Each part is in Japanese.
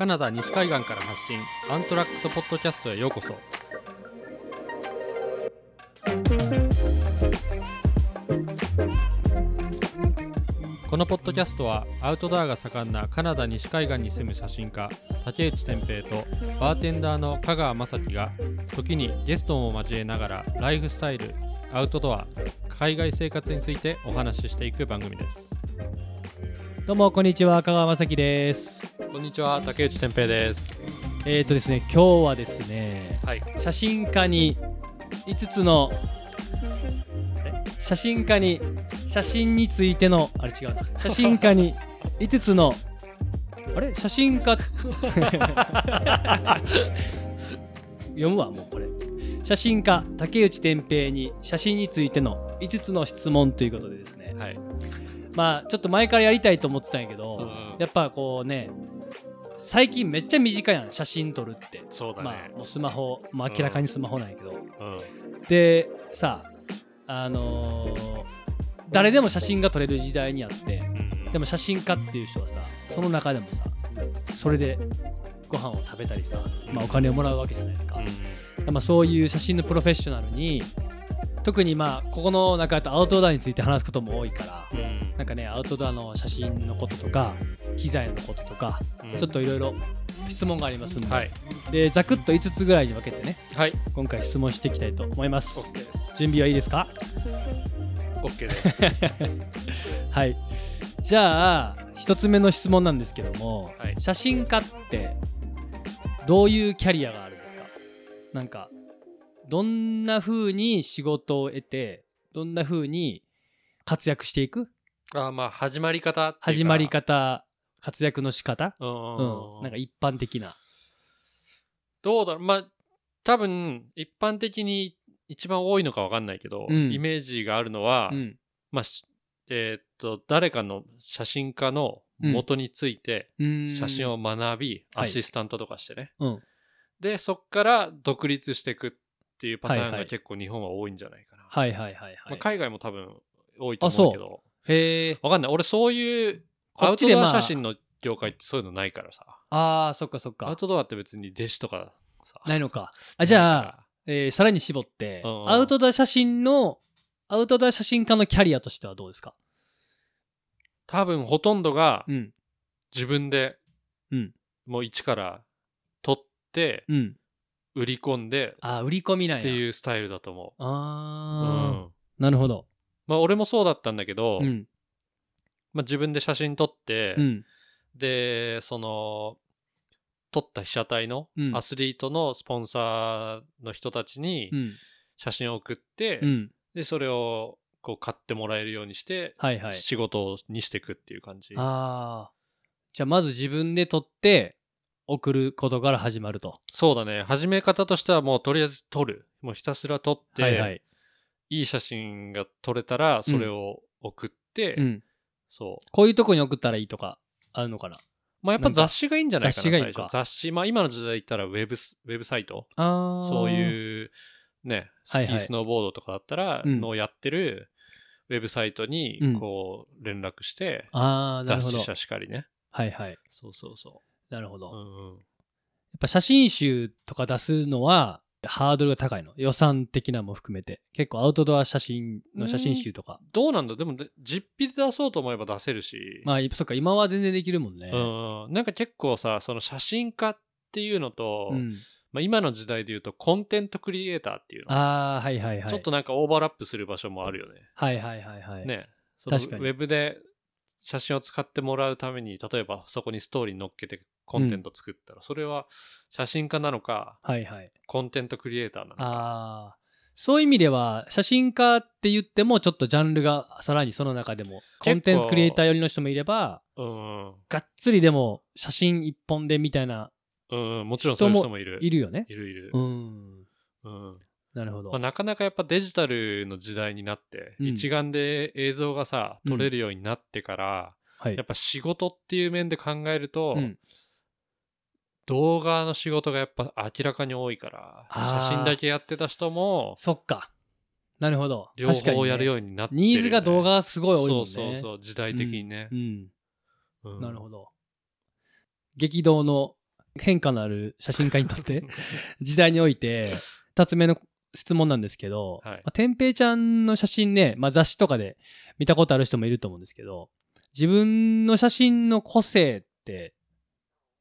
カナダ西海岸から発信。アントラックトポッドキャストへようこそ。このポッドキャストはアウトドアが盛んなカナダ西海岸に住む写真家竹内天平とバーテンダーの香川雅樹が時にゲストも交えながらライフスタイルアウトドア海外生活についてお話ししていく番組です。どうもこんにちは。香川雅樹です。こんにちは竹内天平です。えっ、ー、とですね今日はですねはい。写真家に5つのえ？写真家に写真についてのあれ違うな。写真家に5つのあれ？写真家？読むわもうこれ。写真家竹内天平に写真についての5つの質問ということでですね。はい。まあちょっと前からやりたいと思ってたんやけど、うん。やっぱこうね最近めっちゃ短いやん写真撮るって。そうだね、まあもうスマホ、まあ、明らかにスマホなんやけど、うん。でさあのー誰でも写真が撮れる時代にあってうん。でも写真家っていう人はさその中でもさそれでご飯を食べたりさ、まあ、お金をもらうわけじゃないですか、まあ、そういう写真のプロフェッショナルに特にまあここの中だとアウトドアについて話すことも多いからうん。うんなんかねアウトドアの写真のこととか機材のこととかうんちょっといろいろ質問がありますんで,、はい。でざくっと5つぐらいに分けてね。はい。今回質問していきたいと思います。す。準備はいいですか？OK です。はい。じゃあ1つ目の質問なんですけども、はい。写真家ってどういうキャリアがあるんですか？なんかどんな風に仕事を得てどんな風に活躍していく？あまあ始まり方始まり方活躍の仕方？うん。なんか一般的な。どうだろう。まあ多分一般的に一番多いのか分かんないけど、うん。イメージがあるのは、うん。まあしえーっと誰かの写真家の元について写真をを学び、はい。アシスタントとかしてね、うん。でそっから独立していくっていうパターンはいはい。が結構日本は多いんじゃないかな、はいはいはいはい、まあ、海外も多分多いと思うけど。へえ分かんない。俺そういうアウトドア写真の業界ってそういうのないからさ。ああそっかそっか。アウトドアって別に弟子とかさ。ないのか。あじゃああえーさらに絞って、うんうん。アウトドア写真のアウトドア写真家のキャリアとしてはどうですか？多分ほとんどがうん。自分でうん。もう一から撮ってうん。売り込んであー売り込みなんや。っていうスタイルだと思う。うああ、ん。なるほど。まあ俺もそうだったんだけど、うんまあ、自分で写真撮って、うん。でその撮った被写体のうん。アスリートのスポンサーの人たちにうん。写真を送って、うん。でそれをこう買ってもらえるようにして、はいはい。仕事にしていくっていう感じ。ああじゃあまず自分で撮って送ることから始まると。そうだね。始め方としてはもうとりあえず撮る。もうひたすら撮って、はいはい。いい写真が撮れたらそれを送って、うんそう。こういうとこに送ったらいいとかあるのかな？まあやっぱ雑誌がいいんじゃないかな雑誌がいいか。最初。雑誌まあ今の時代言ったらウェブスウェブサイトああそういうねスキはい。はいースノーボードとかだったらうん。のをやってるウェブサイトにうん。こう連絡して、ああなるほど。雑誌社しかりね。はいはい。そうそうそなるほど、う、やっうん。うん、ぱ写真集とか出すのはハードルが高いの。予算的なのも含めて。結構アウトドア写真の写真集とか。どうなんだ？でもで実費で出そうと思えば出せるし、まあそっか今は全然できるもんね。うん。うん、なんか結構さその写真家っていうのと、うん。まあ、今の時代で言うとコンテントクリエイターっていうの。ああはいはいはい。ちょっとなんかオーバーラップする場所もあるよね。はいはいはいはい。ね。そのウ確かに。ェブで写真を使ってもらうために、例えばそこにストーリー乗っけてコンテント作ったら、それは写真家なのか、はいはい。コンテントクリエイターなのか。そういう意味では写真家って言ってもちょっとジャンルがさらにその中でもコンテンツクリエイター寄りの人もいればうんうん。がっつりでも写真一本でみたいなうんうん、もちろんそういう人もいる。いるよね。いるいる。うん。うん。なるほど、まあ、なかなかやっぱデジタルの時代になって、うん。一眼で映像がさ、撮れるようになってから、はい。やっぱ仕事っていう面で考えると、うん動画の仕事がやっぱ明らかに多いから写真だけやってた人もそっか。なるほど。両方やるようになってるよね、ニーズが動画がすごい多いもんね。そうそうそう時代的にね。う、ん、うん。なるほど。激動の変化のある写真家にとって 時代において2つ目の質問なんですけど、はい。まあ、てんぺいちゃんの写真ね、まあ、雑誌とかで見たことある人もいると思うんですけど自分の写真の個性って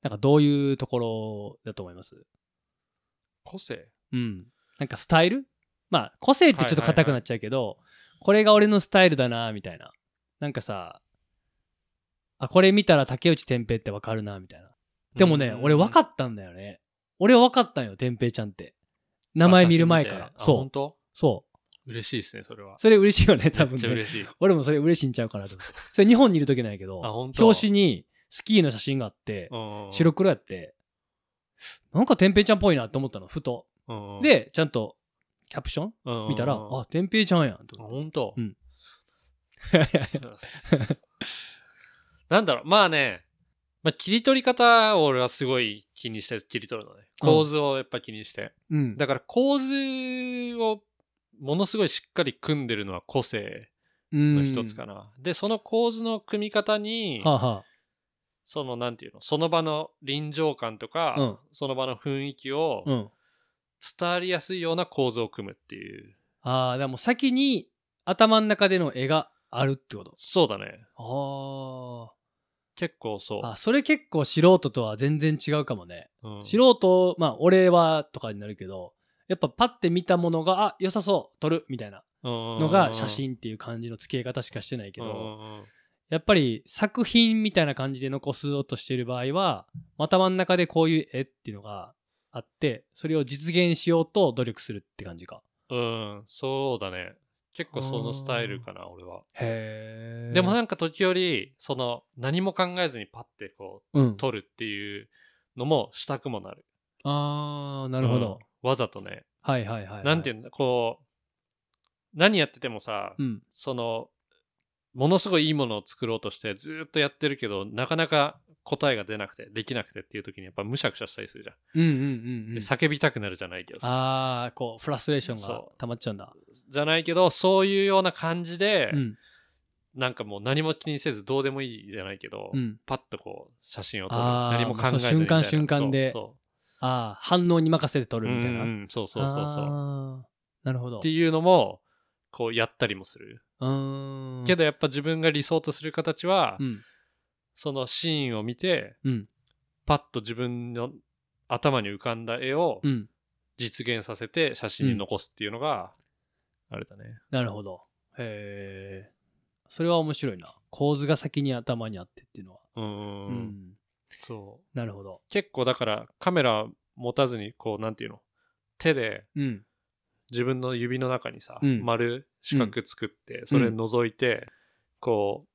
なんかどういうところだと思います？個性？うん。なんかスタイル？まあ個性ってちょっと硬くなっちゃうけど、これが俺のスタイルだなみたいな。なんかさ、あ、これ見たら竹内天平ってわかるなみたいな。でもね、俺分かっったんだよね。俺は分かったんよ、天平ちゃんって。名前見る前から。そう本。当？そう。嬉しいですね、それは。それ嬉しいよね、多分ね。めっちゃ嬉しい。俺もそれ嬉しいんちゃうかなと思って。それ日本にいる時なんやけど、あ本当？表紙にスキーの写真があって、うん白黒やって、なんか天平ちゃんっぽいなって思ったの、ふと。で、ちゃんとキャプション？見たら、あ、天平ちゃんやんとあ、思って。本当うん。なんだろう、まあね、まあ、切り取り方を俺はすごい気にして切り取るのね。構図をやっぱ気にして。うん。だから構図をものすごいしっかり組んでるのは個性の一つかな。で、その構図の組み方に、はあ、はそのなんていうの、その場の臨場感とか、うんその場の雰囲気をあ、うん。伝わりやすいような構図を組むっていう。ああ、でも先に頭の中での絵があるってこと？そうだね。あ結構そう。あ。あ、それ結構素人とは全然違うかもね。うん素人、まあ、俺はとかになるけど、やっぱパッて見たものが、あ、良さそう、撮る、みたいなののが写真っていう感じの付け方しかしてないけけど、やっぱり作品みたいな感じで残そうとしている場合は、頭の中でこういう絵っていうのがあって、それを実現しようと努力するって感じか。うん、そうだね。結構そのスタイルかな、俺は。へえ。でもなんか時折、その何も考えずにパッてこう、うん。撮るっていうのもしたくもなる。ああ、なるほど。うんわざとね。はいはいはい、はい。なんていうんだ、こう、何やっててもさ、うん。その、ものすごいいいものを作ろうとしてずーっとやってるけど、なかなか答えが出なくて、できなくてっていう時にやっぱむしゃくしゃしたりするじゃん。うんうんうん、うん。で叫びたくなるじゃないけどさ。ああ、こう、フラストレーションがそう溜まっちゃうんだ。じゃないけど、そういうような感じで、うん。なんかもう何も気にせずどうでもいいじゃないけど、うん。パッとこう写真を撮る。何も考えず瞬間瞬間でああ、反応に任せて撮るみたいな。うんうんそうそうそうそう。なるほど。っていうのも、こうやったりもする。けどやっぱ自分が理想とする形は、うん。そのシーンを見て、うん。パッと自分の頭に浮かんだ絵をうん。実現させて写真に残すっていうのが、あれだね。なるほど。へえ。それは面白いな。構図が先に頭にあってっていうのは。うーん。うん。そう。なるほど。結構だからカメラ持たずに、こう、なんていうの？手でうん。自分の指の中にさ、うん。丸四角作って、それ覗いて、こ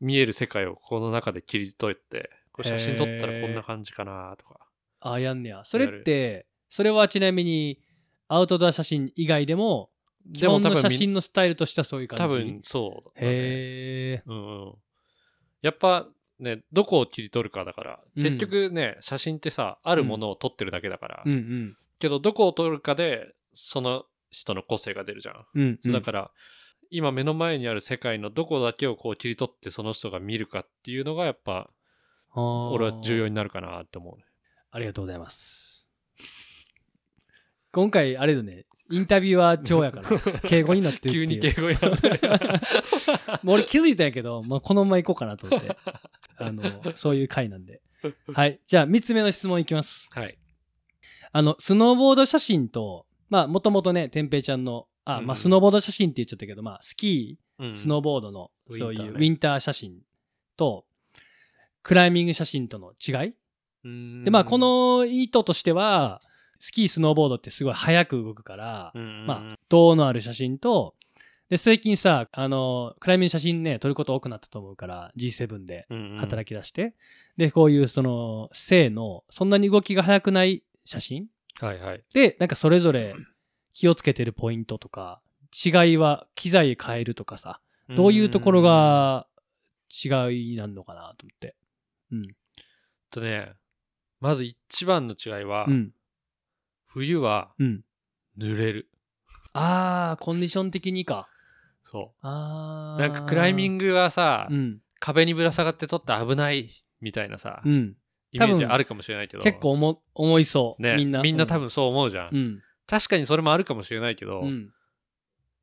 う見える世界をこの中で切り取ってこれ写真撮ったらこんな感じかなとか。ああ、やんねや。それって、それはちなみに、アウトドア写真以外でも、基本の写真のスタイルとしてはそういう感じ？多分そうだね、へえ。うんうん、やっぱねどこを切り取るかだから、うん。結局ね写真ってさあるものを撮ってるだけだから、うんうん。けどどこを撮るかでその人の個性が出るじゃんうん、うん。だから、今目の前にある世界のどこだけをこう切り取ってその人が見るかっていうのがやっぱ俺は重要に。になるかなって思うね。ありがとうございます。今回、あれだね、インタビュアー長やから、敬語になってるっていう。急に敬語になってる。もう俺気づいたんやけど、まあ、このまま行こうかなと思って。あの、そういう回なんで。はい。じゃあ、3つ目の質問いきます。はい。あの、スノーボード写真と、まあ、もともとね、てんぺいちゃんの、あ、まあ、うんスノーボード写真って言っちゃったけど、まあ、スキー、うんスノーボードの、ウそういうウィンター写真と、クライミング写真との違い。で、でまあ、こ、の意図としては、スキー、スノーボードってすごい速く動くから、まあ、銅のある写真と、で、最近さ、あの、クライミング写真ね、撮ること多くなったと思うから、G7 で働き。き出して、で、こういうその、性の、そんなに動きが速くない写真はいはい。で、なんかそれぞれ気をつけてるポイントとか、違いは機材変えるとかさ、どういうところが違いなんのかなと思って。うん。とね、まず一番の違いは、うん。冬はうん。濡れる。あー、コンディション的にか。そあう。なんかクライミンググはさ、うん。壁にぶら下がって撮って危ないみたいなさ、うん。イメージあるかもしれないけど。結構重重いそう、ね。みんな。みんな多分そう思うじゃん、うん。確かにそれもあるかもしれないけど、うん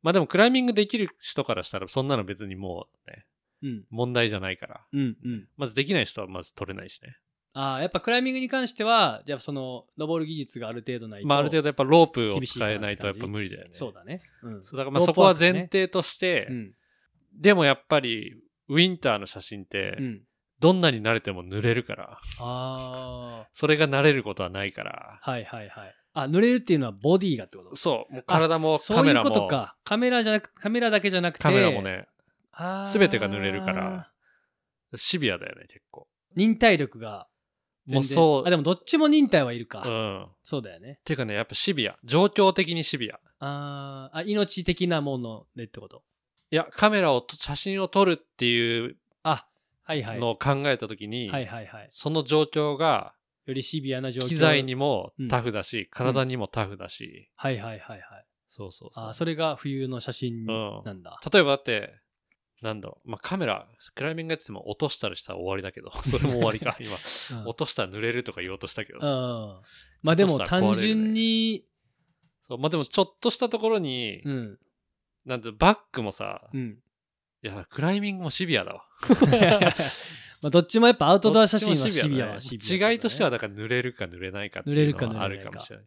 まあでもクライミングできる人からしたらそんなの別にもうねうん。問題じゃないから。うんうん。まずできない人はまず取れないしね。ああやっぱクライミングに関してはじゃあその登る技術がある程度ないとまあある程度やっぱロープを使えないとやっぱ無理だよね。そうだね。うん。そうだからまあそこは前提として、うん。でもやっぱりウィンターの写真ってうんどんなに慣れても濡れるから。あそれが慣れることはないから。あはいはいはい。あ濡れるっていうのはボディがってこと？そう。もう体もそういうカメラも。ことか。カメラじゃなくカメラだけじゃなくて。カメラもね。あー。全てが濡れるから。シビアだよね結構。忍耐力が。全然。もうそう。あでもどっちも忍耐はいるか、うん。そうだよね。ていうかねやっぱシビア。状況的にシビア。あー。あ命的なものでってこと？いやカメラをと写真を撮るっていうのを考えた時に、はいはいはい。その状況がよりシビアな状況。機材にもうんタフだし、体にもタフだし、はいはいはいはい。そうそうそう。あーそれが冬の写真うんなんだ、例えばだってなんだろう、まあ、カメラクライミングやってても落としたりしたら終わりだけど それも終わりか。今うん。落としたら濡れるとか言おうとしたけど。まあでも単純に、そうまあでもちょっとしたところに、うん。なんてバックもさ、うんいやクライミングもシビアだわ。まあどっちもやっぱアウトドア写真はシビアはシビア、違いとしては、だから濡れるか濡れないかって濡れるかいうのはあ濡れないかるかもしれない。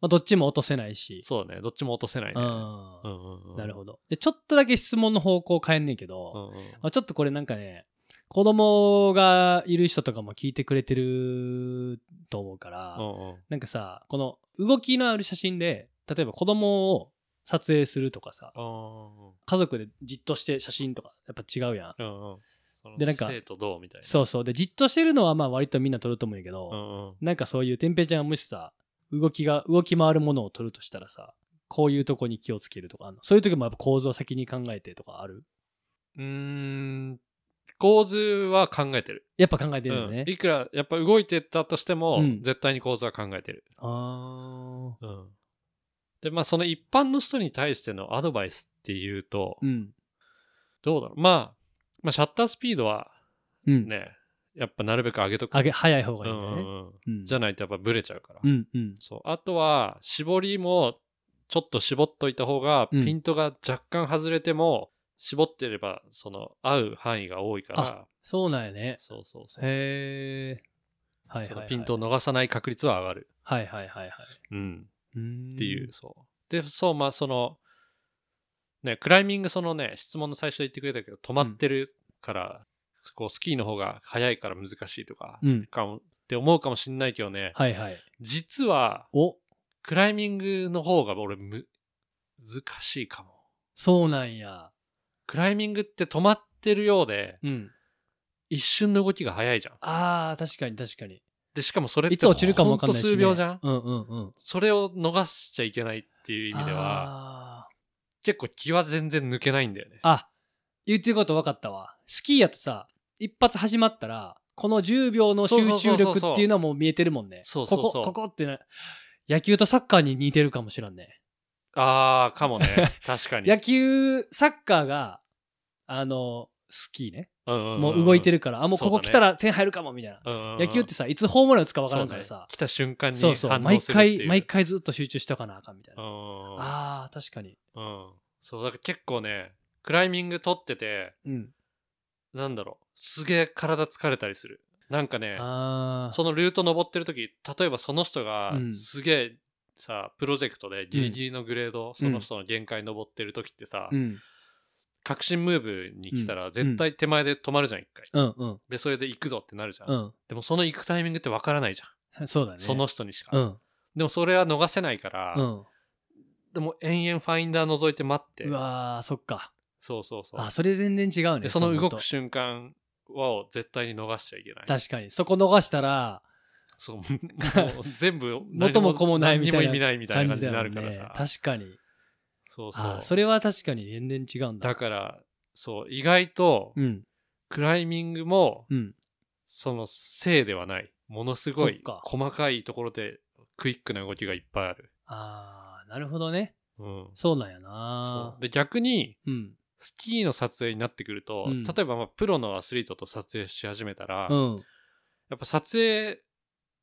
まあ、どっちも落とせないし。そうねどっちも落とせないね。うん。うんうんうん。なるほど。でちょっとだけ質問の方向変えんねんけど、うんうん。まあ、ちょっとこれなんかね子供がいる人とかも聞いてくれてると思うから、うんうん。なんかさこの動きのある写真で例えば子供を撮影するとかさ。家族でじっとして写真とかやっぱ違うやん。うんうん。でなんか生とどうみたいな。そうそう。でじっとしてるのはまあ割とみんな撮ると思うんやけど、うんうん。なんかそういうてんぺいちゃんがもしさ動きが動き回るものを撮るとしたらさこういうとこに気をつけるとかそういう時もやっぱ構図を先に考えてとかある？うーん構図は考えてる。やっぱ考えてるよね。うん、、いくらやっぱ動いてたとしても、うん。絶対に構図は考えてる。ああうん、でまあその一般の人に対してのアドバイスっていうと、うん。どうだろう、まあ、まあシャッタースピードはうん。ねやっぱなるべく上げとく。上げ早い方がうんいいね。うんうんうん。じゃないとやっぱブレちゃうから。うんうん。そう。あとは絞りもちょっと絞っといた方が、うん。ピントが若干外れても絞ってればその合う範囲が多いから。そうなんやね。そうそうそう、へえはいそはいはい。のピントを逃さない確率は上がる、はいはいはいはい。うんっていう、そう。でそうまあそのねクライミングそのね質問の最初で言ってくれたけど止まってるから、こうスキーの方が速いから難しいとか,、うん。かもって思うかもしんないけどね。はいはい。実はお。クライミングの方が俺む難しいかも。そうなんや。クライミングって止まってるようでうん。一瞬の動きが速いじゃん。あー確かに確かにでしかもそれっていつ落ちるかもわかんないし、ね、数秒じゃん？うんうんうん。それを逃しちゃいけないっていう意味ではあ結構気は全然抜けないんだよね。ーあ言ってること分かったわ。スキーやとさ一発始まったらこの10秒の集中そうそうそう力そうっていうのはもう見えてるもんね。そうそうそう。ここここってね野球とサッカーに似てるかもしらんね。ああかもね。確かに。野球サッカーがあのスキーねももう動いてる、るから。あもうここ来たら点入るかもみたいな。うんうんうん。野球ってさいつホームラン打つか分からんからさ。ね。来た瞬間にそうそう。反応毎回毎回ずっと集中しとかなあかんみたいな。うんあー確かに。うん。そうだから結構ねクライミング撮っててうん。なんだろうすげえ体疲れたりする。なんかねああそのルート登ってる時例えばその人がうん。すげえさ、プロジェクトでギリギリのグレード、その人の限界登ってる時ってさ、うん確信ムーブに来たら絶対手前で止まるじゃん一回。うん。うん。でそれで行くぞってなるじゃん、うん。でもその行くタイミングって分からないじゃん、そうだね。その人にしか、うん。でもそれは逃せないから、うん。でも延々ファインダー覗いて待って。うわーそっか。そうそうそう。あそれ全然違うねでその動と。く瞬間を絶対に逃しちゃいけない。確かに。そこ逃したらそうもう全部 元も子もないみたいな何にも意味ないみたいな感じになるからね。さ、確かにそうそう。あそれは確かに全然違うんだ。だからそう意外とうん。クライミングもうん。そのせいではない。ものすごい細かいところでクイックな動きがいっぱいある、ああなるほどね。うん、そうなんやそなう。で逆にうん。スキーの撮影になってくると、うん。例えばまあプロのアスリートと撮影し始めたら、うん。やっぱ撮影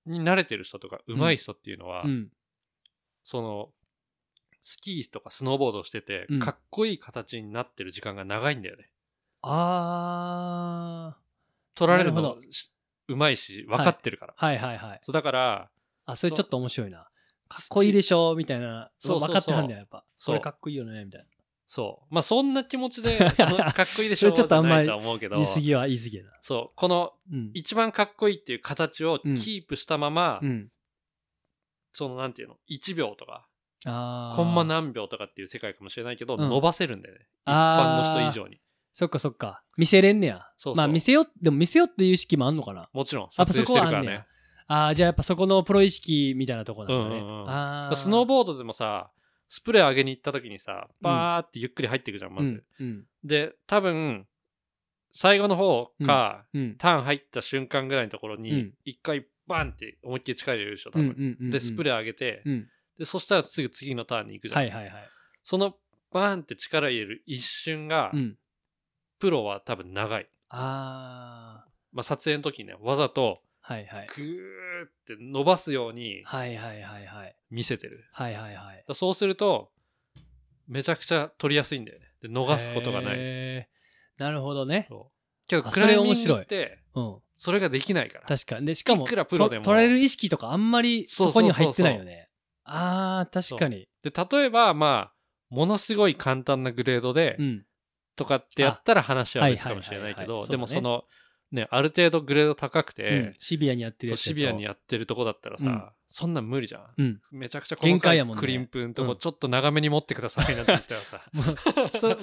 に慣れてる人とか上手い人っていうのは、うん。そのスキーとかスノーボードをしてて、うん。かっこいい形になってる時間が長いんだよね。あ撮られるのなるほしうまいし分かってるから、ーはい。はい。はい。そうだからあそれちょっと面白いな。かっこいいでしょみたいなそうそうそう。分かってはんだよやっぱ。そそうれかっこいいよねみたいそう。まあそんな気持ちでその かっこいいでしょそれちょっとあんまりじゃないとは思うけど。な言い過ぎは言い過ぎやな。そう。このうん。一番かっこいいっていう形をうん。キープしたまま、うん。そのなんていうの1秒とかコンマ何秒とかっていう世界かもしれないけど、うん。伸ばせるんだよね。一般の人以上に。そっかそっか。見せれんねや。そうそうまあ見せよでも見せよっていう意識もあんのかな？もちろん。撮影してるからね。あああじゃあやっぱそこのプロ意識みたいなとこなんだね、うんうんうん。ああスノーボードでもさスプレー上げに行った時にさバーってゆっくり入っていくじゃんまず、うんうん。で多分最後の方か、うんターン入った瞬間ぐらいのところにうん。一回バンって思いっきり力入れるでしょ多分、うんうんうん。でスプレー上げて、うんでそしたらすぐ次のターンに行くじゃん、はいはいはい。そのバーンって力入れる一瞬が、うん。プロは多分長い、ああまあ、撮影の時にねわざとはいはい。グーって伸ばすようにはいはいはいはい。見せてる。はいはいはい。だそうするとめちゃくちゃ撮りやすいんだよね。で逃すことがない。なるほどね。そう。けどあクライミンってうん。それができないから。確かに。でしかもいくらプロでも。と取られる意識とかあんまりそこには入ってないよねあー確かに。で例えばまあものすごい簡単なグレードで、うん。とかってやったら話は別かもしれないけどでもそのね。ある程度グレード高くて、うん。シビアにやってるシビアにやってるとこだったらさ、うん。そんなん無理じゃん。うん。めちゃくちゃ限細かいクリンプんとこうんちょっと長めに持ってくださいなんて言ったらさ。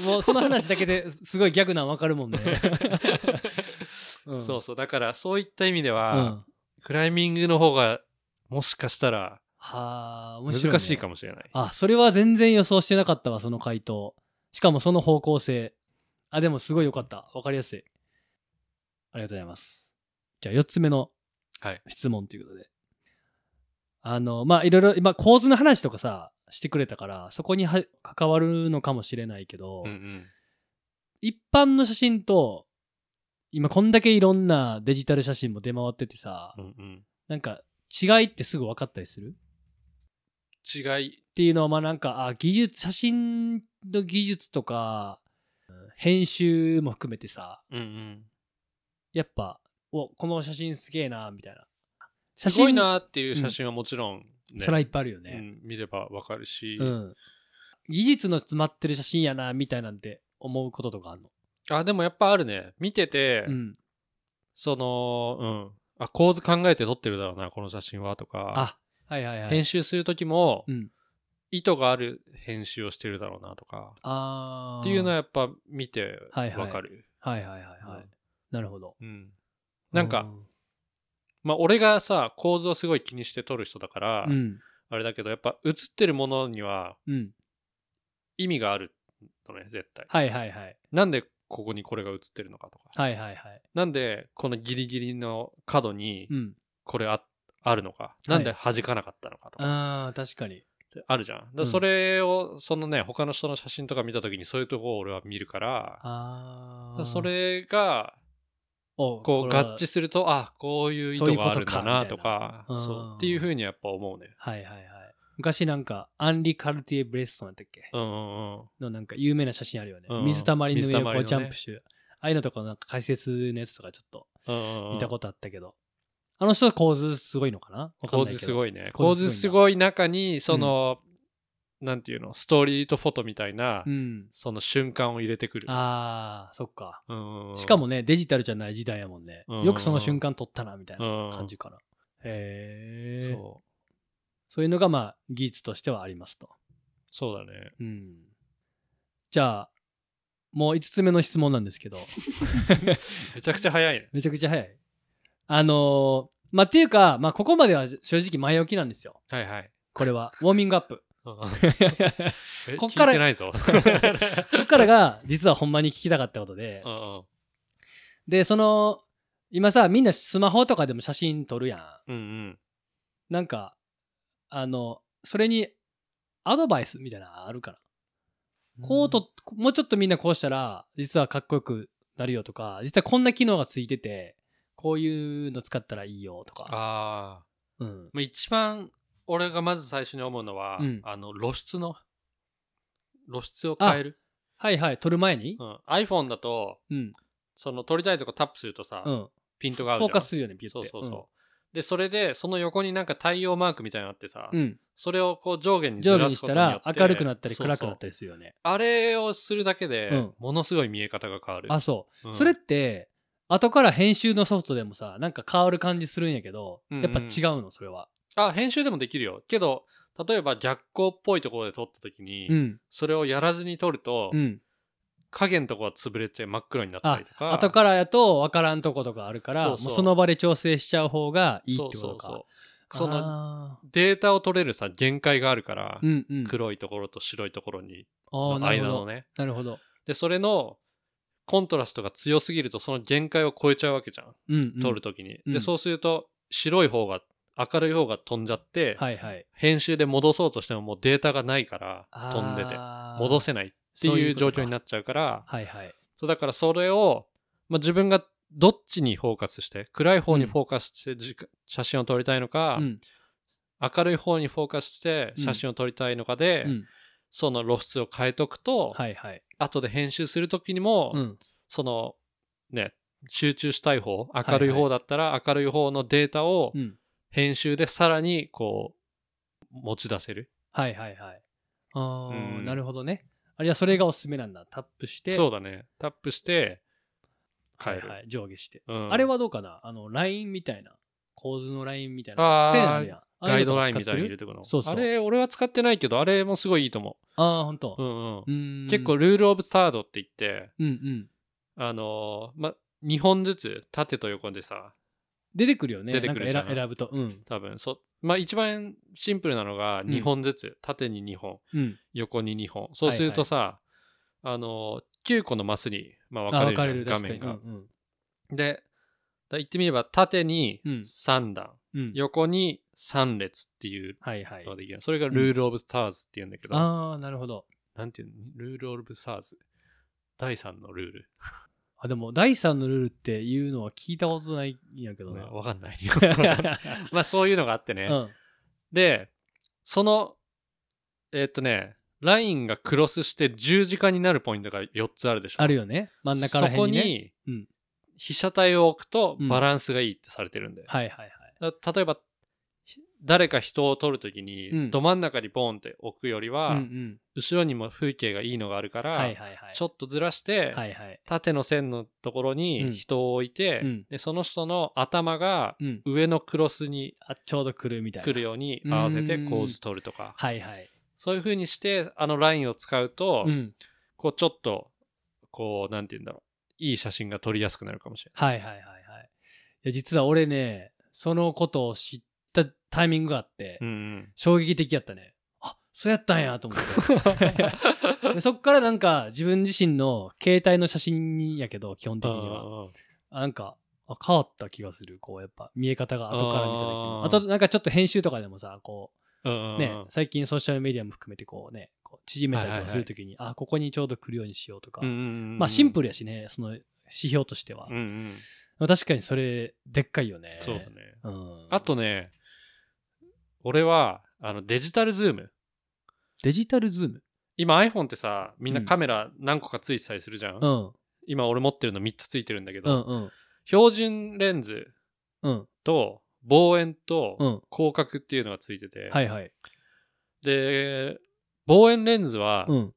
もうその話だけですごいギャグなん分かるもんね、うん。そうそう。だからそういった意味でうは、ん。クライミングの方がもしかしたらはあ面白い、ね、難しいかもしれない。あそれは全然予想してなかったわその回答。しかもその方向性。あでもすごい良かった。分かりやすい。ありがとうございます。じゃあ4つ目のはい。質問ということで。あのまあいろいろ今構図の話とかさしてくれたからそこには関わるのかもしれないけど、うんうん。一般の写真と今こんだけいろんなデジタル写真も出回っててさ、うんうん。なんか違いってすぐ分かったりする？違い。っていうのはまあなんかあ技術写真の技術とか編集も含めてさうんうん。やっぱおこの写真すげえなみたいな。写すごいなっていう写真はもちろん、ね。それはいっぱいあるようねん、見ればわかるし、うん、技術の詰まってる写真やなみたいなんて思うこととかあるの？あでもやっぱあるね。見てて、うん。そのうん。あ構図考えて撮ってるだろうなこの写真はとか。あはいはいはい。編集する時も、うん。意図がある編集をしてるだろうなとか。あー。っていうのはやっぱ見てわかる、はいはいはいはい、うん。なるほど。うん。なんか、うまあ俺がさ構図をすごい気にして撮る人だから、うん。あれだけどやっぱ映ってるものにはうん。意味があるのね絶対。はいはいはい。なんでここにこれが映ってるのかとか。はいはいはい。なんでこのギリギリの角にうん。これああるのか、なんで弾かなかったのかとか。あー確かに。あるじゃん。だそれをそのね他の人の写真とか見た時にそういうとこを俺は見るからあそれがをこう合致するとあこういう意図があるんだなとかそういうことかみたいな。そうっていうふうにやっぱ思うね。はいはいはい。昔なんかアンリ・カルティエ・ブレストンだっけ？うんうんうん。のなんか有名な写真あるよね、うん水たまりの上をこうジャンプしてる、ああいうのとかなんか解説のやつとかちょっと見たことあったけど、あの人は構図すごいのかな？構図すごいね。構構図すごい中にその、なんていうの？ストーリーとフォトみたいな、うん。その瞬間を入れてくる。あーそっか。うんうんうん。しかもねデジタルじゃない時代やもんね、うんよくその瞬間撮ったなみたいなうん感じかな、へえそうそう。そういうのがまあ技術としてはありますと。そうだね。うん。じゃあもう5つ目の質問なんですけど。めちゃくちゃ早いね。めちゃくちゃ早いあのーまあっていうか、まあ、ここまでは正直前置きなんですよ。はいはい。これは。ウォーミングアップ。うんこっから聞いてないぞ。っからが実はほんまに聞きたかったことで。でその今さみんなスマホとかでも写真撮るやん。うんうん。なんかあのそれにアドバイスみたいなのあるかなこうと、もうちょっとみんなこうしたら、実はかっこよくなるよとか、実はこんな機能がついてて、こういうの使ったらいいよとか。ああ。うん。まあ一番俺がまず最初に思うのは、うんあの露出の？露出を変える、はいはい、撮る前に？うん、iPhone だとうん。その撮りたいとこタップするとさ、うん。ピントがあるじゃんフォーカスするよね、ビュッて。そうそうそう、でそれでその横になんか太陽マークみたいなのあってさ。それをこう上下にずらにしたらすことによって明るくなったりそうそう暗くなったりするよね。あれをするだけで、うんものすごい見え方が変わるあ、そう。うんそれって、後から編集のソフトでもさ、なんか変わる感じするんやけど、うんうんやっぱ違うの、それは。あ編集でもできるよけど例えば逆光っぽいところで撮った時に、うん。それをやらずに撮ると、うん。影のとこが潰れて真っ黒になったありと、か後からやと分からんとことかあるから、その場で調整しちゃう方がいいってことか。そうそうそのあデータを取れるさ限界があるから、ーうんうん。黒いところと白いところにのなるほど。間のねなるほど。でそれのコントラストが強すぎるとその限界を超えちゃうわけじゃん、うん、うん。撮るときに、うんでそうすると白い方が明るい方が飛んじゃって、はいはい。編集で戻そうとしてももうデータがないから飛んでて戻せないっていう状況になっっちゃうからはいはい。そうだからそれを、まあ、自分がどっちにフォーカスして暗い方にフォーカスしてじ写真を撮りたいのか、うん。明るい方にフォーカスして写真を撮りたいのかで、うん。その露出を変えとくと、はいはい。後で編集するときにも、うん。そのね集中したい方い明るい方だったら明るい方のデータをうん。編集でさらにこう持ち出せる、はいはいはい。ああ、うんなるほどね。あじゃあそれがおすすめなんだ。タップして。そうだねタップして変える、はいはい。上下して。うんあれはどうかな？あの、ラインみたいな。構図のラインみたいな。線あるやん。ああガイドラインみたいに入れてくの？そうそうあれ俺は使ってないけどあれもすごいいいと思ああ、ほんとう、うんうんうーん。結構ルールオブサードって言ってうんうん。あのーま2本ずつ縦と横でさ出てくるよね。出てくる選選ぶと。うん。多分そまあ一番シンプルなのがん2本ずつ、縦に2本うん。横に2本そうするとさ、あの9個のマスに、まあ、分かあ、れる。るじゃん画。面が、うんでだ言ってみれば縦にうん3段、うん。うん。横に3列っていうはいはいの。ができるそれがルール・オブ・スターズっていうんだけど、ああ、なるほど。なんていうの？ルール・オブ・スターズ第3のルール、あ、でも、第3のルールっていうのは聞いたことないんやけどねな。わかんない まあそういうのがあってね、うん。でそのえーっとねラインがクロスして十字架になるポイントが4つあるでしょあるよね。真ん中ら辺に、ね。そこにうん被写体を置くとうんバランスがいいってされてるんで、はいはいはい。だ例えばひ誰か人を撮るときに、うんど真ん中にボーンって置くよりは。後ろにも風景がいいのがあるから。ちょっとずらして。縦の線のところうんに人を置いて、うんでその人の頭がうん。上のクロスにあ、ちょうど来るみたいな。来るように合わせて構図取るとか、はいはい。そういう風にしてあのラインを使うと、うん。こうちょっとこうなんて言うんだろういい写真が撮りやすくなるかもしれはいはいはいはい。いや、実は俺ね、そのことを知ったタイミングがあって、ない。うん衝撃的やったね。あ、そうやったんやと思って。でそっからなんか自分自身の携帯の写真やけど、基本的には。あなんか、あ変わった気がする。こう、やっぱ見え方が後から見た時に。あと、なんかちょっと編集とかでもさ、こうんうんうんう、ね、最近ソーシャルメディアも含めてこうね、こう縮めたりとかするときに、あ、ここにちょうど来るようにしようとか。うんうんうんまあシンプルルやしね、その指標としては。うんうんまあ確かにそれ、でっかいよね。そうだねうん。あとね俺はあのデジタルズームデジタルズーム？今 iPhone ってさみんなカメラ何個かついてたりするじゃん、うん。今俺持ってるの3つついてるんだけうど、んうん。標準レンズうん。と望遠とうん。広角っていうのがついてて、はいはい。で望遠レンズは、うん。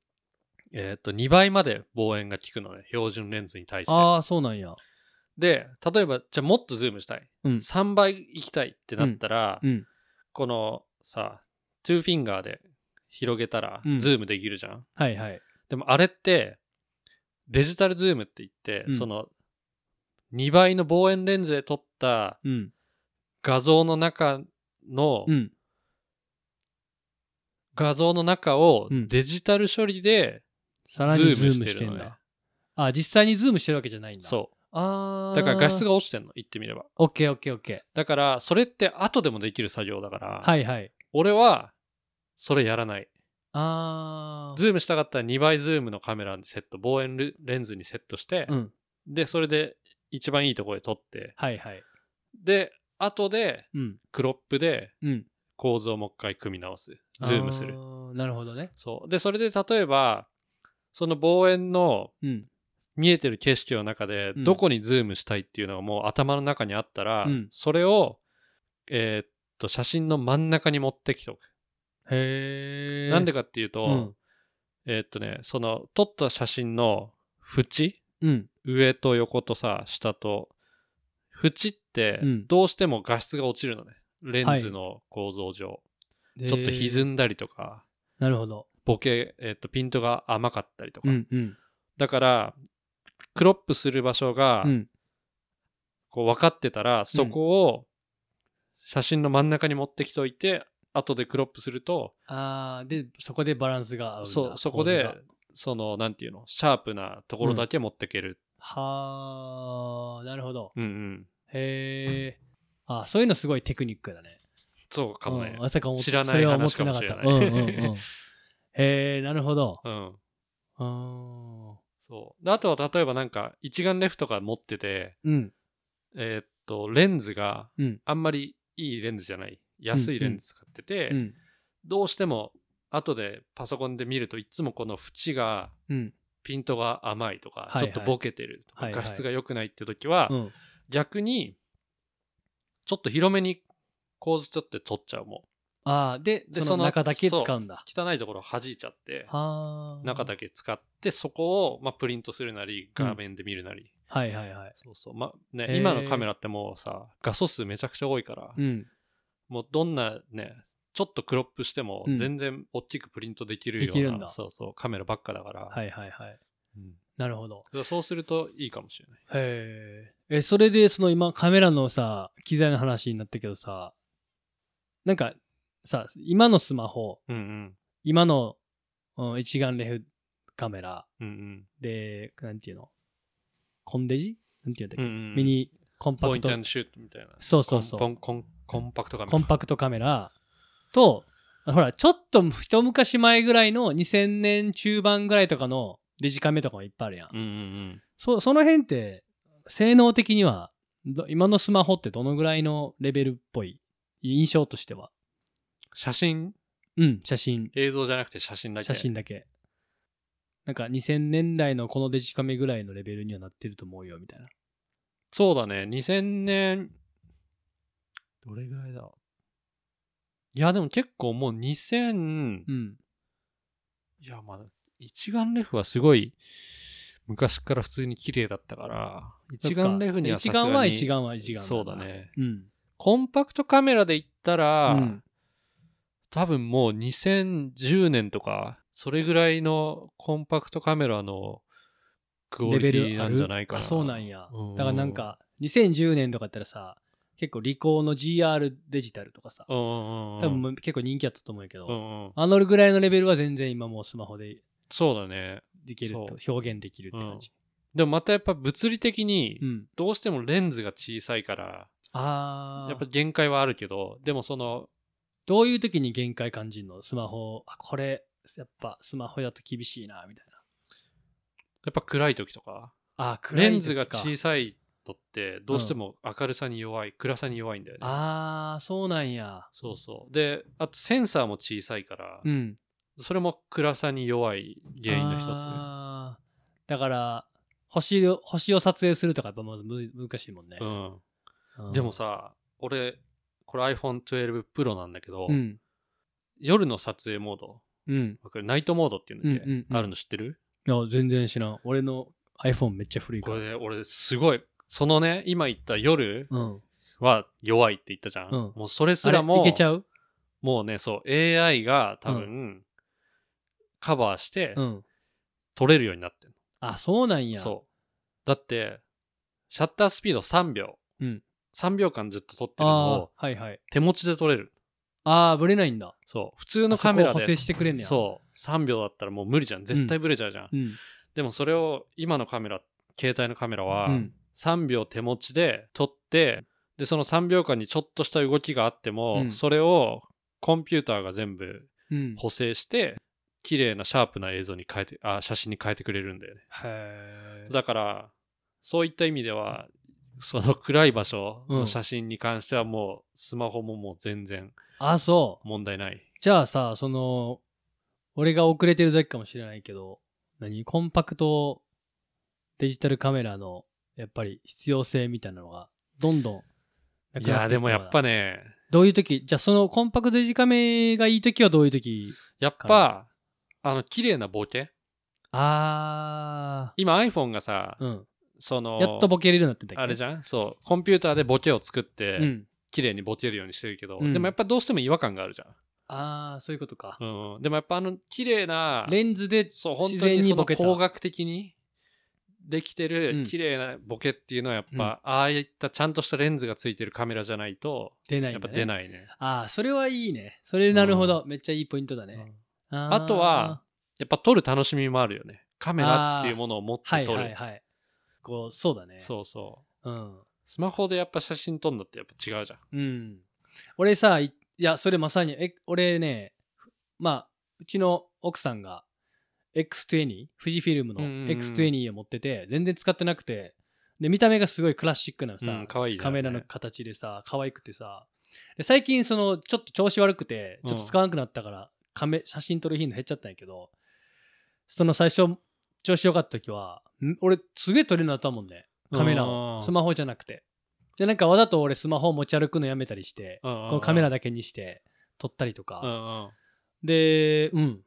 えっと2倍まで望遠が効くのね標準レンズに対してああ、そうなんや。で例えばじゃあもっとズームしたい、うん3倍行きたいってなったら、うん。このさ2 finger で広げたらうんズームできるじゃん、はいはい。でもあれってデジタルズームって言って、うんその2倍の望遠レンズで撮ったうん。画像の中の、うん。画像の中をうんデジタル処理でさらにズズームしるのねしててんだ。あ、実際にズームしてるわけじゃないんだ。う。そああ。うだから画質が。が落ちてんの言ってみればオッケーオッケーオッケだからそれって後でもできる作業だから、ー。はいはい。俺はそれやらないああ。ズームしたかったら2倍ズームのカメラにセット望遠レンズにセットして、うん。でそれで一番いいところで撮って、はいはい。で、後でうん。 crop でうん。構図をもう一回組み直す。ズームする。なるほどね。そう。で、それで例えば、その望遠のうん。見えてる景色の中でうんどこにズームしたいっていうのがもう頭の中にあったら、うんそれを、えーっと、写真の真ん中に持ってきておく。へえ。なんでかっていうと、うんえーっとね、その撮った写真の縁うん。上と横とさ、下と、縁ってうんどうしても画質が落ちるのね。レンズの構造上。ちょっと歪んだりとか、なるほど。ボケ、えーっと、ピントが甘かったりとか。うんうん。だから、クロップする場所が、うん。こう分かってたら、そこを写真の真ん中に持ってきといて、後でクロップすると、ああ、で、そこでバランスが合うんだそう、そこでその、なんていうの、シャープなところだけ持ってける。はあ、なるほど。うん、うん、へえ。あそういうのすごいテクニックだね。そうかもねうん。まさか知らないそれは思ってなかった。話かもしれないうんうんうん。へえ、なるほど。うん。そう。であとは、例えばなんか、一眼レフとか持ってて、うん。えーっと、レンズがうん。あんまりいいレンズじゃない。安いレンズ使ってて、うん。どうしても、後でパソコンで見るといつもこの縁がうん。ピントが甘いとか、はいはいちょっとボケてるとか、はいはい画質が良くないって時は、うん。逆にちょっと広めに構図ちょっと撮っちゃうもああ、で、そでそのの中だけ使うんだ。う汚いところ弾いちゃってはあ。中だけ使ってそこを、まあ、プリントするなり画面で見るなり、はいはいはい。そうそうまあね今のカメラってもうさ画素数めちゃくちゃ多いから、うん。もうどんなねちょっとクロップしてもうん全然大きくプリントできるような、できるんだそうそうカメラばっかだから、はいはいはい。うんなるほど。そうするといいかもしれないへえ。え、それで、その今、カメラのさ、機材の話になったけどさ、なんか、さ、今のスマホ、うんうん今の、うん一眼レフカメラうんうんで、なんていうの？コンデジ？なんていうんだっけ、うんうんミニコンパクト。そうそうそうコンコンコンパクトカメラ。コンパクトカメラと、ほら、ちょっと一昔前ぐらいの2000年中盤ぐらいとかのデジカメとかもいっぱいあるやん。うんうんうん。そその辺って、性能的にはど、今のスマホってどのぐらいのレベルっぽい？印象としては。写真？うん、写真、映像じゃなくて写真だけ。写真だけ。なんか2000年代のこのデジカメぐらいのレベルにはなってると思うよ、みたいな。そうだね。2000年、どれぐらいだいや、でも結構もう2000、うん。いや、まだ、一眼レフはすごい、昔から普通に綺麗だったから、一眼レフにはさ一すがに眼は一眼は一眼そうだ。ね。うん。コンパクトカメラで言ったら、うん多分もう2010年とか、それぐらいのコンパクトカメラのクオレベリティなんじゃないかな。あ、そうなんや。うんだからなんか、2010年とかやったらさ、結構リコーの GR デジタルとかさ、うんうんうんうん、多分結構人気やったと思うけど、うんうん、あのぐらいのレベルは全然今もうスマホでそうだね。できるとそ表現できるって感じ。でもまたやっぱ物理的にうん。どうしてもレンズが小さいから、ああ。やっぱ限界はあるけど、でもその、どういう時に限界感じるの？スマホ、あ、これ、やっぱスマホだと厳しいな、みたいな。やっぱ暗い時とか、あ、暗い時レンズがか小さいとってどうしても明るさに弱い、暗さに弱いんだよね。ああ、そうなんや。そうそう。で、あとセンサーも小さいから、うん。それも暗さに弱い原因の一つ。だから、星を、星を撮影するとかやっぱまずむ難しいもんね。うん。うんでも、さ、俺、これ iPhone12 Pro なんだけど、うん。夜の撮影モード、うん。ナイトモードっていうんだっけ、うんうんうんあるの知ってる？いや、全然知らん。俺の iPhone めっちゃ古いから。これ、俺、すごい、そのね、今言った夜うん。は弱いって言ったじゃん。うんもうそれすらも、いけちゃう？もうね、そう、AI が多分、カバーしてうん。撮れるようになってんあ、そうなんの。や。そう。だって、シャッタースピード3秒。うん。3秒間ずっと撮ってるのあをあ、はいはい。手持ちで撮れる。ああ、ブレないんだ。そう。普通のカメラで補正してくれんねや。そう。3秒だったらもう無理じゃん。絶対ブレちゃうじゃん。う。うん。でもそれを今のカメラ、携帯のカメラはうん。3秒手持ちで撮って、で、その3秒間にちょっとした動きがあっても、うんそれをコンピューターが全部うん。補正して、綺麗なシャープな映像に変えて、あ、写真に変えてくれるんだよね。へえ。だから、そういった意味では、その暗い場所うんの写真に関してはもうスマホももう全然あ、そう。問題ない。じゃあさ、その、俺が遅れてるだけかもしれないけど、何コンパクトデジタルカメラの、やっぱり必要性みたいなのが、どんどんいや、でもやっぱね。ね、どういう時？じゃあそのコンパクトデジカメがいい時はどういう時やっぱ、あの、綺麗なボケ？あ今 iPhone がさ、ー。うん。その、やっとボケれるようになってんだっけ？あれじゃん？そう。コンピューターでボケを作って、うん。綺麗にボケるようにしてるけど、うんでもやっぱどうしても違和感があるじゃあー、そういうことか。ん。うん。でもやっぱあの、綺麗な、レンズでそう、本自当にその。工学的にできてうんる綺麗なボケっていうのはやっぱ、ああいったちゃんとしたレンズがついてるカメラじゃないと、やっぱ出ないんだね。出ないね。あー、それはいいね。それなるほど。めっちゃいいポイントだね。うんああとは、やっぱ撮る楽しみもあるよね。カメラっていうものを持ってはい撮る。はいはい。こう、そうだね。そうそう。うん。スマホでやっぱ写真撮るのってやっぱ違うじゃん。うん。俺さ、いいや、それまさに、え、俺ね、ふまあ、うちの奥さんが X20、富士フィルムのうんうんうん X20 を持ってて、全然使ってなくて、で、見た目がすごいクラシックなさ、うんいじゃんカメラの形でさ、可愛くてさ、で最近その、ちょっと調子悪くて、ちょっと使わなくなったから、カメ、写真撮る頻度減っちゃったんやけど、その最初、調子良かった時は、ん？俺、すげえ撮れるようになったもんね。カメラを。うんスマホじゃなくて。で、なんかわざと俺スマホ持ち歩くのやめたりして、ここのカメラだだけにして撮ったりとうんか。うん。で、うん。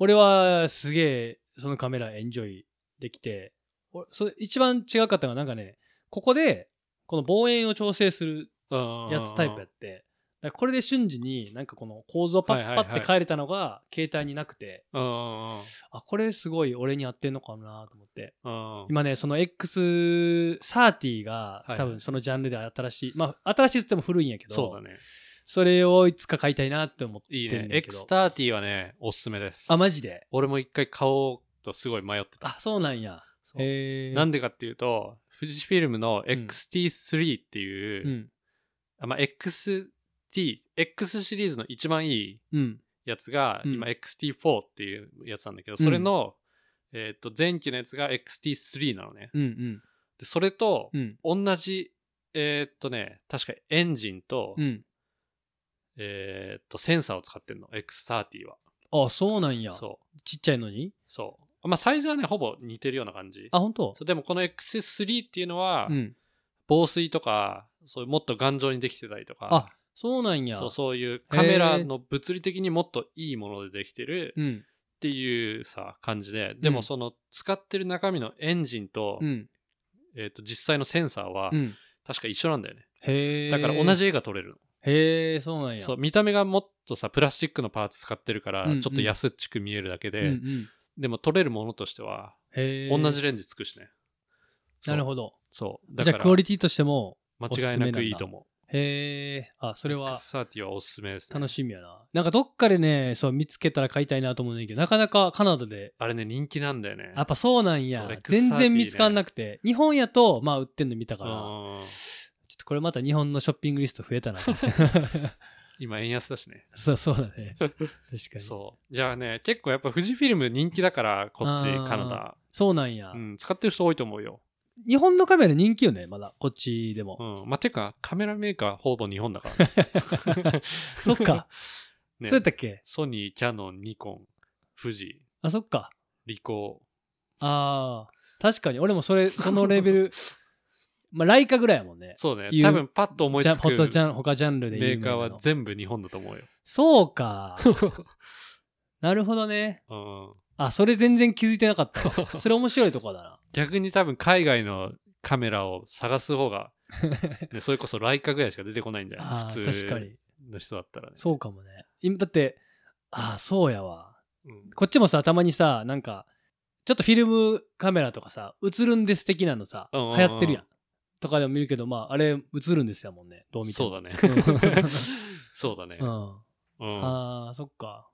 俺はすげえそのカメラエンジョイできて、おそれ一番違かったのがなんかね、ここでこの望遠を調整するやつタイプやって、だこれで瞬時になんかこの構造をパッパって変えれたのが携帯になくて、あ、これすごい俺に合ってんのかなと思って。うん。今ね、その X30 がはい多分そのジャンルで新しい、まあ新しいっつっても古いんやけど、そうだね。それをいつか買いたいなって思っていいね。るんだけど。X30 はね、おすすめです。あ、マジで？俺も一回買おうとすごい迷ってた。あ、そうなんや。なんでかっていうと、富士フィルムのん XT3 っていう、うん。あまあ、XT、X シリーズの一番いいうん。やつが、うん今 XT4 っていうやつなんだけど、それの、えっ、と、前期のやつが XT3 なのね。うんうん。で、それとう、ん。同じ、えっ、とね、確かエンジンと、うん。えっ、と、センサーを使ってんの、X30 は。あ、そうなんや。そう。ちっちゃいのに？そう。まあ、サイズはね、ほぼ似てるような感じ。あ、本当？そうでも、この X3 っていうのは、うん。防水とか、そういうもっと頑丈にできてたりとか、あ、そうなんや。そうそういうカメラの物理的にもっといいものでできてるうん。っていうさ感じででもその使ってる中身のエンジンと,、うん。えー、と実際のセンサーはうん。確か一緒なんだよね、へえ。だから同。じ絵が撮れるのへえ、そうなんや。そう見た目がもっとさプラスチックのパーツ使ってるから、ちょっと安っちく見えるだけで、うんうん。でも撮れるものとしては。同じレンズつくしね、どなるほど。そうだじゃあ、からクオリティとしても、間違いなくいいと思うへえ。あ、それは X30 はおすすめですね楽しみやな。なんかどっかでね、そう見つけたら買いたいなと思うんだけど、なかなかカナダであれね人気なんだよねやっぱそうなんやそう。X30 全然見つかんなくて。日本やと、まあ売ってんの見たから、ちょうんっとこれまた日本のショッピングリスト増えたな。今円安だしねそうそうだね。確かに。そうそう。じゃあね、結構やっぱ富士フィルム人気だから、こっちカナダ。なんや、うん、使ってる人多いと思うよ。日本のカメラ人気よね、まだ。こっちでも。うん。まあ、てか、カメラメーカーほぼ日本だからね。そっか。ねそうやったっけ？ソニー、キャノン、ニコン、富士、あ、そっか。リコああ。確かに、俺もそれ、そのレベル。まあ、ライカぐらいやもんねー。。そうね。多分パッと思いつく他ジャン他ジャンルでメーカーは全部日本だと思うよ。そうか。なるほどね。うん。あ、それ全然気づいてなかったわ。それ面白いとこだな。逆に多分海外のカメラを探す方が、ね、それこそライカぐらいしか出てこないんだよね。あー普通。の人だったらね。そうかもね。今だって、ああ、そうやわ。うんこっちもさ、たまにさ、なんか、ちょっとフィルムカメラとかさ、映るんです的なのさ、うんうんうん流行ってるやん。とかでも見るけど、まあ、あれ、映るんですやもんね。どう見ても。そうだねうん。そうだね。うん。うん。ああ、そっか。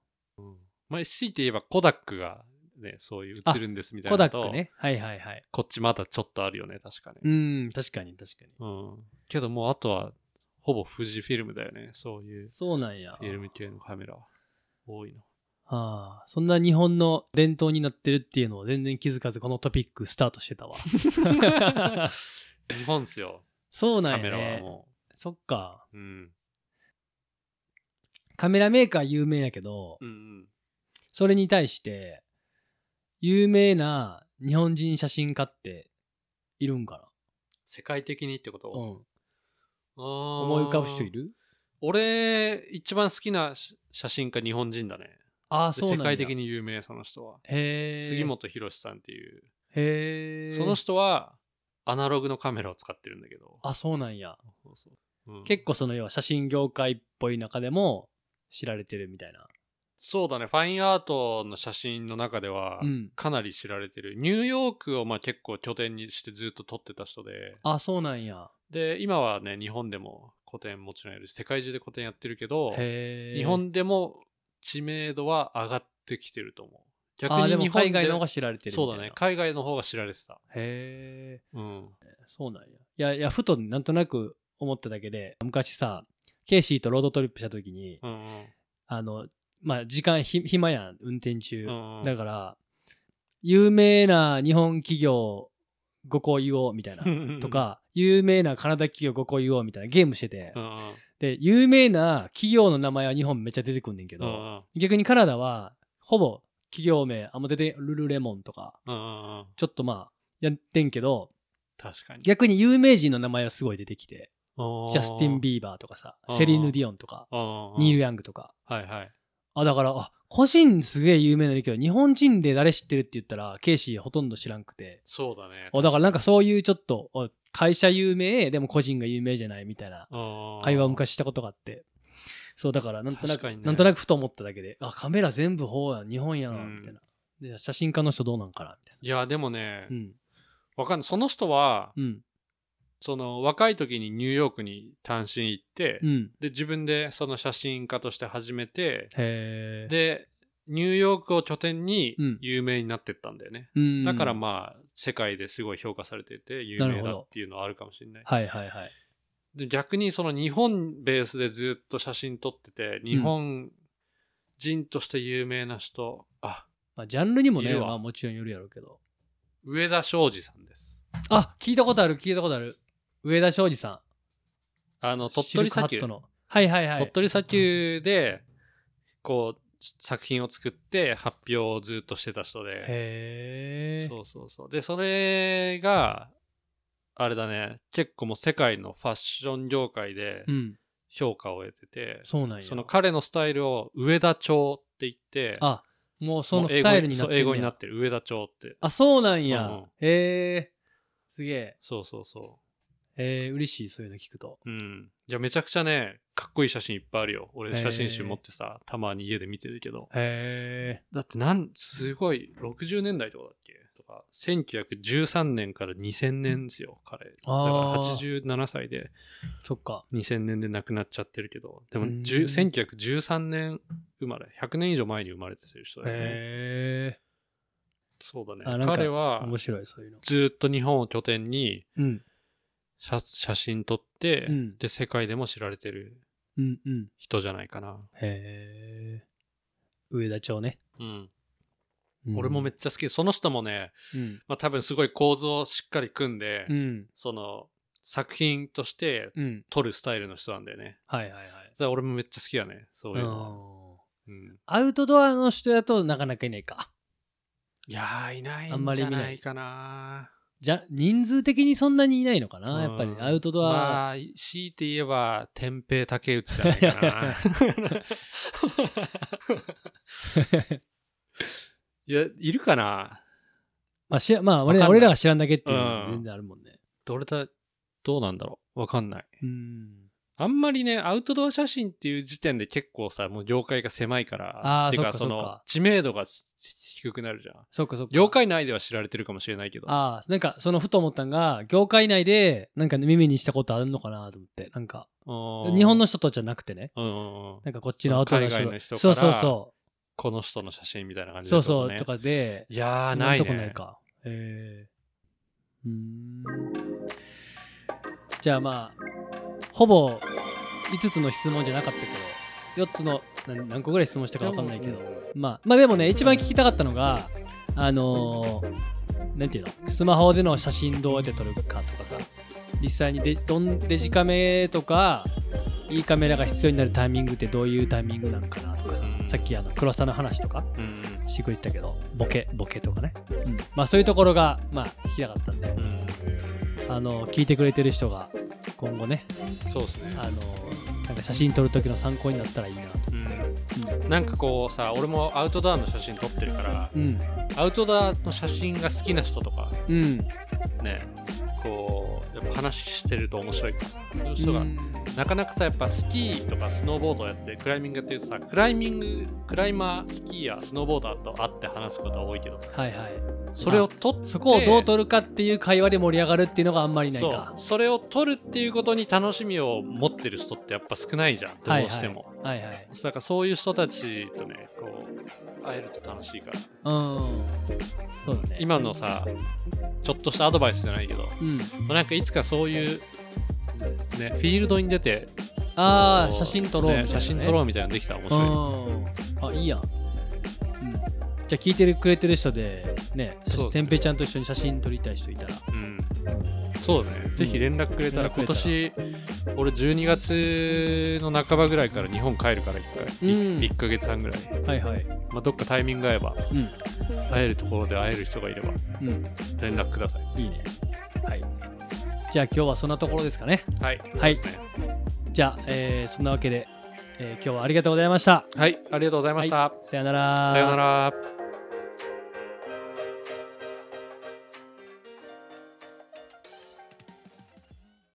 まあ、強いて言えばコダックがね、そういう映るんですみたいコなのと、ダックね。はいはいはい。こっちまだちょっとあるよね、確かに。うん、確かに確かに。うん。けどもうあとは、ほぼ富士フィルムだよね、そういうそうなんや。フィルム系のカメラは多いの。ああ、そんな日本の伝統になってるっていうのを全然気づかずこのトピックスタートしてたわ。日本っすよ。そうなんやカメラはねもそっかううんカメラメーカー有名やけどうんうんそれに対して有名な日本人写真家っているんか世界的にってこな、うと、ん、思思い浮かぶ人いる？俺一番好きなし写真家日本人だね。でああそうなんや。世界的に有名その人は。へえ杉本博さんっていう。へえその人はアナログのカメラを使ってるんだけど。あそうなんや。そうそう。うん。結構その要は写真業界っぽい中でも知られてるみたいなそうだね。ファインアートの写真の中ではうん。かなり知られてる、ニューヨークをまあ結構拠点にしてずっと撮ってた人で。あそうなんや。で今はね日本でも個展もちろんやるし世界中で個展やってるけど日本でも知名度は上がってきてると思う。逆に日本で海外の方が知られてるみたいな。そうだね。海外の方が知られてた。へえうん。そうなんや。いやいやふとなんとなく思っただけで昔さケイシーとロードトリップした時に、うんうん。あのまあ時間ひ暇やん運転中、うんうん。だから有名な日本企業5個言おうみたいな。とか有名なカナダ企業5個言おうみたいな。ゲームしてて、うんうん。で有名な企業の名前は日本めっちゃ出てくんねんけど、逆にカナダはほぼ企業名あんま出てルルレモンとかちょっとまあやってんけど確かに。逆に有名人の名前はすごい出てきて。ジャスティン・ビビーバーとかさセリーヌ・ディオンとかニール・ヤングとか。はいはいあだからあ個人すげえ有名なんだけど日本人で誰知ってるって言ったらケイシーほとんど知らんくて。そうだね。あだからなんかそういうちょっとあ会社有名でも個人が有名じゃないみたいな会話を昔したことがあって。そうだからなんとなくね。なんとなくふと思っただけであカメラ全部方やん日本やうん。んみたいな。で写真家の人どうなんかなみたいいやでもねなうん。わかんない。その人はうんその若い時にニューヨークに単身行ってうん。で自分でその写真家として始めてでニューヨークを拠点にうん。有名になってったんだよね。うん。だからまあ世界ですごい評価されてて有名だっていうのはあるかもしれない。はいはいはい。で逆にその日本ベースでずっと写真撮ってて日本人として有名な人、あまあジャンルにもねまあもちろんよるやろうけど。上田昌司さんです。あ聞いたことある聞いたことある上田昌司さん。あの鳥取砂丘。はいはいはい。鳥取砂丘でこう作品を作って発表をずっとしてた人で。へえそうそうそう。でそれがあれだね。結構もう世界のファッション業界でうん。評価を得てて、そうなんや。その彼のスタイルを上田調って言ってあもうそのスタイルになってんねや。そう英語になってる上田調って。あそうなんや、うん。うんへえすげえ。そうそうそえー、嬉しいそういうの聞くと。ううん。いやめちゃくちゃねかっこいい写真いっぱいあるよ。俺写真集持ってさたまに家で見てるけど。へえだってなんすごい60年代とかだっけ？とか1913年から2000年ですよ彼。だからあー87歳で。そっか。2000年で亡くなっちゃってるけど。でもうん。10 1913年生まれ。100年以上前に生まれてる人だよね。へえそうだね。彼は面白いそういうの。ずーっと日本を拠点にうん写写真撮って、うん。で世界でも知られてるうんうん。人じゃないかな、へえ。上田町ね、うん。うん。俺もめっちゃ好き。その人もね、うん。まあ、多分すごい構造をしっかり組んで、うん。その作品としてうん。撮るスタイルの人なんだよね。はいはいはい。だから俺もめっちゃ好きやねそういうの。は、うんうん。アウトドアの人やとなかなかいないか。いやーいないあんじゃないかなじゃ人数的にそんなにいないのかな、やっぱりうんアウトドア、まあ強いて言えば天平竹内じゃないかな。いやいるかな？まあしらまあ俺わかんない。俺らが知らんだけっていうのはうん。全然あるもんね。どれだどうなんだろう？わかんない。うんあんまりねアウトドア写真っていう時点で結構さもう業界が狭いから。あかその知名度が低くなるじゃん。そっかそっか。業界内では知られてるかもしれないけど。ああなんかそのふと思ったんが業界内でなんか耳にしたことあるのかなと思って。なんかうん日本の人とじゃなくてね。うんうんうん。なんかこっちのアウトドア人そうそうそこの人の写真みたいな感うじそうそう。とかかで。いやー今なんいね。とこないか。へえうーん。じゃあまあほぼ5つの質問じゃなかったけど4つの何何個ぐらい質問したか分かんないけど。まあまあでもね一番聞きたかったのがあのーなんていうの？スマホでの写真どうやって撮るかとかさ。実際にデどんデジカメとかいいカメラが必要になるタイミングってどういうタイミングなのかなとかさ、うん。さっきあの黒さの話とかうんしてくれてたけどボケボケとかね、うん。まあそういうところがまあ聞きたかったんで、うん。あの聞いてくれてる人が今後ねそうですね。あのなんか写真撮る時の参考になったらいいなと。うん。なんかこうさ俺もアウトドアの写真撮ってるからうん。アウトドアの写真が好きな人とかうん。ねこうやっぱ話してると面白い。そういう人が、うんなかなかさやっぱスキーとかスノーボードやってクライミングやってるとさクライミングクライマースキーやスノーボーダーと会って話すことは多いけどはいはいそれを撮ってそこをどう撮るかっていう会話で盛り上がるっていうのがあんまりないそかう。それを撮るっていうことに楽しみを持ってる人ってやっぱ少ないじゃん。どうしても、はいはい。だからそういう人たちとねこう会えると楽しいから。うん。そうだね。今のさちょっとしたアドバイスじゃないけどうん。なんかいつかそういうねフィールドに出てああ写真撮ろうね、ね。写真撮ろうみたいなのできたら面白い、うん。あいいやん、うん、じゃあ聞いてるくれてる人でね写そう真てんぺいちゃんと一緒に写真撮りたい人いたら。うん、そうだね、ぜひ連絡くれたら、今年、俺12月の半ばぐらいから日本帰るから、1回、いうん。1ヶ月半ぐらい、はいはい。まあ、どっかタイミング合えば、うん。会えるところで会える人がいれば、うん。連絡ください。いいね。はい。じゃあ今日はそんなところですかね。はい、はい。ね。じゃあ、えーそんなわけで、えー今日はありがとうございました。はい、ありがとうございました。さよなら。さようなら。